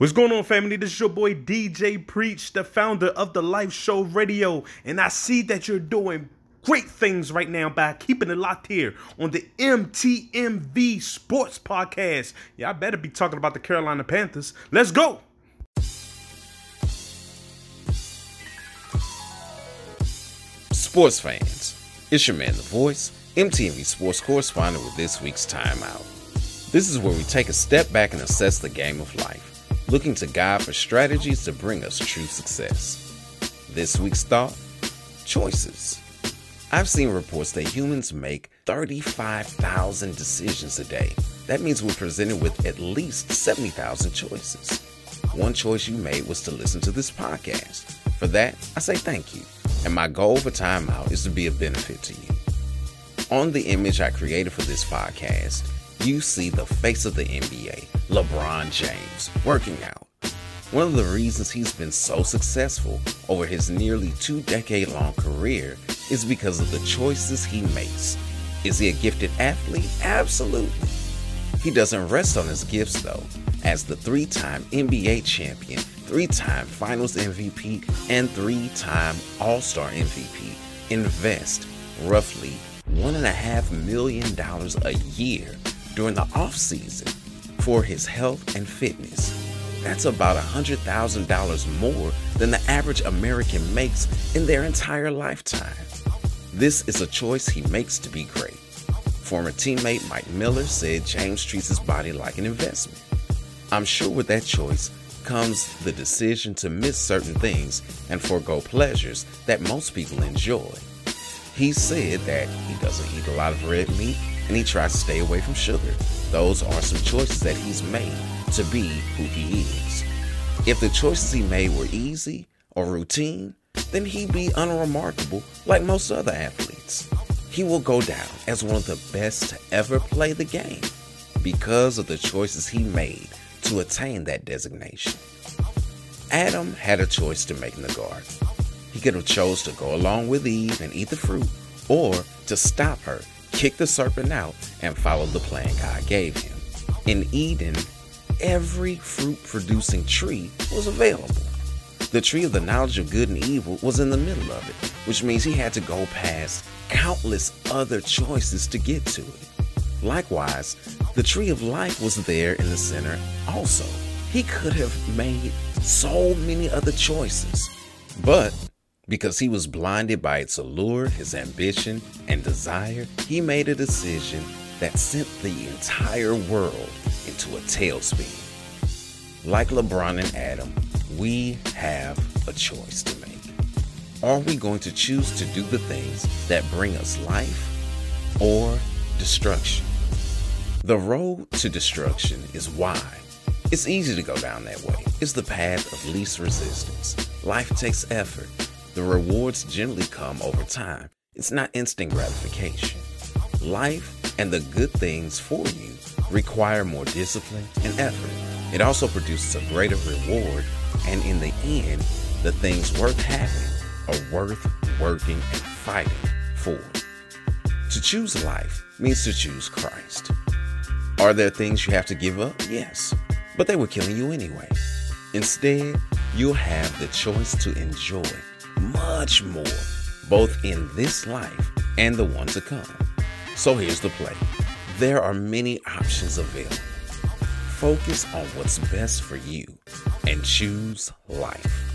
What's going on, family? This is your boy DJ Preach, the founder of the Life Show Radio, and I see that you're doing great things right now by keeping it locked here on the MTMV Sports Podcast. I better be talking about the Carolina Panthers. Let's go! Sports fans, it's your man, The Voice, MTMV Sports correspondent with this week's Timeout. This is where we take a step back and assess the game of life looking to God for strategies to bring us true success. This week's thought choices. I've seen reports that humans make 35,000 decisions a day. That means we're presented with at least 70,000 choices. One choice you made was to listen to this podcast. For that, I say thank you. And my goal for Time Out is to be a benefit to you. On the image I created for this podcast, you see the face of the NBA, LeBron James, working out. One of the reasons he's been so successful over his nearly two decade long career is because of the choices he makes. Is he a gifted athlete? Absolutely. He doesn't rest on his gifts though, as the three time NBA champion, three time finals MVP, and three time All Star MVP invest roughly $1.5 million a year during the off season for his health and fitness. That's about $100,000 more than the average American makes in their entire lifetime. This is a choice he makes to be great. Former teammate Mike Miller said James treats his body like an investment. I'm sure with that choice comes the decision to miss certain things and forego pleasures that most people enjoy. He said that he doesn't eat a lot of red meat and he tries to stay away from sugar. Those are some choices that he's made to be who he is. If the choices he made were easy or routine, then he'd be unremarkable like most other athletes. He will go down as one of the best to ever play the game because of the choices he made to attain that designation. Adam had a choice to make in the garden. He could have chose to go along with Eve and eat the fruit, or to stop her kick the serpent out, and follow the plan God gave him. In Eden, every fruit producing tree was available. The tree of the knowledge of good and evil was in the middle of it, which means he had to go past countless other choices to get to it. Likewise, the tree of life was there in the center also. He could have made so many other choices, but because he was blinded by its allure, his ambition, and desire, he made a decision that sent the entire world into a tailspin. Like LeBron and Adam, we have a choice to make. Are we going to choose to do the things that bring us life or destruction? The road to destruction is wide. It's easy to go down that way. It's the path of least resistance. Life takes effort, the rewards generally come over time. It's not instant gratification. Life and the good things for you require more discipline and effort. It also produces a greater reward, and in the end, the things worth having are worth working and fighting for. To choose life means to choose Christ. Are there things you have to give up? Yes, but they were killing you anyway. Instead, you'll have the choice to enjoy much more, both in this life and the one to come. So here's the play there are many options available. Focus on what's best for you and choose life.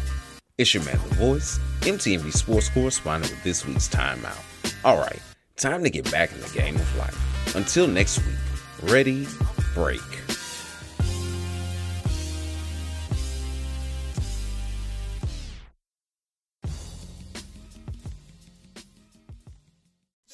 It's your man, The Voice, MTMV Sports correspondent with this week's Timeout. All right, time to get back in the game of life. Until next week, ready, break.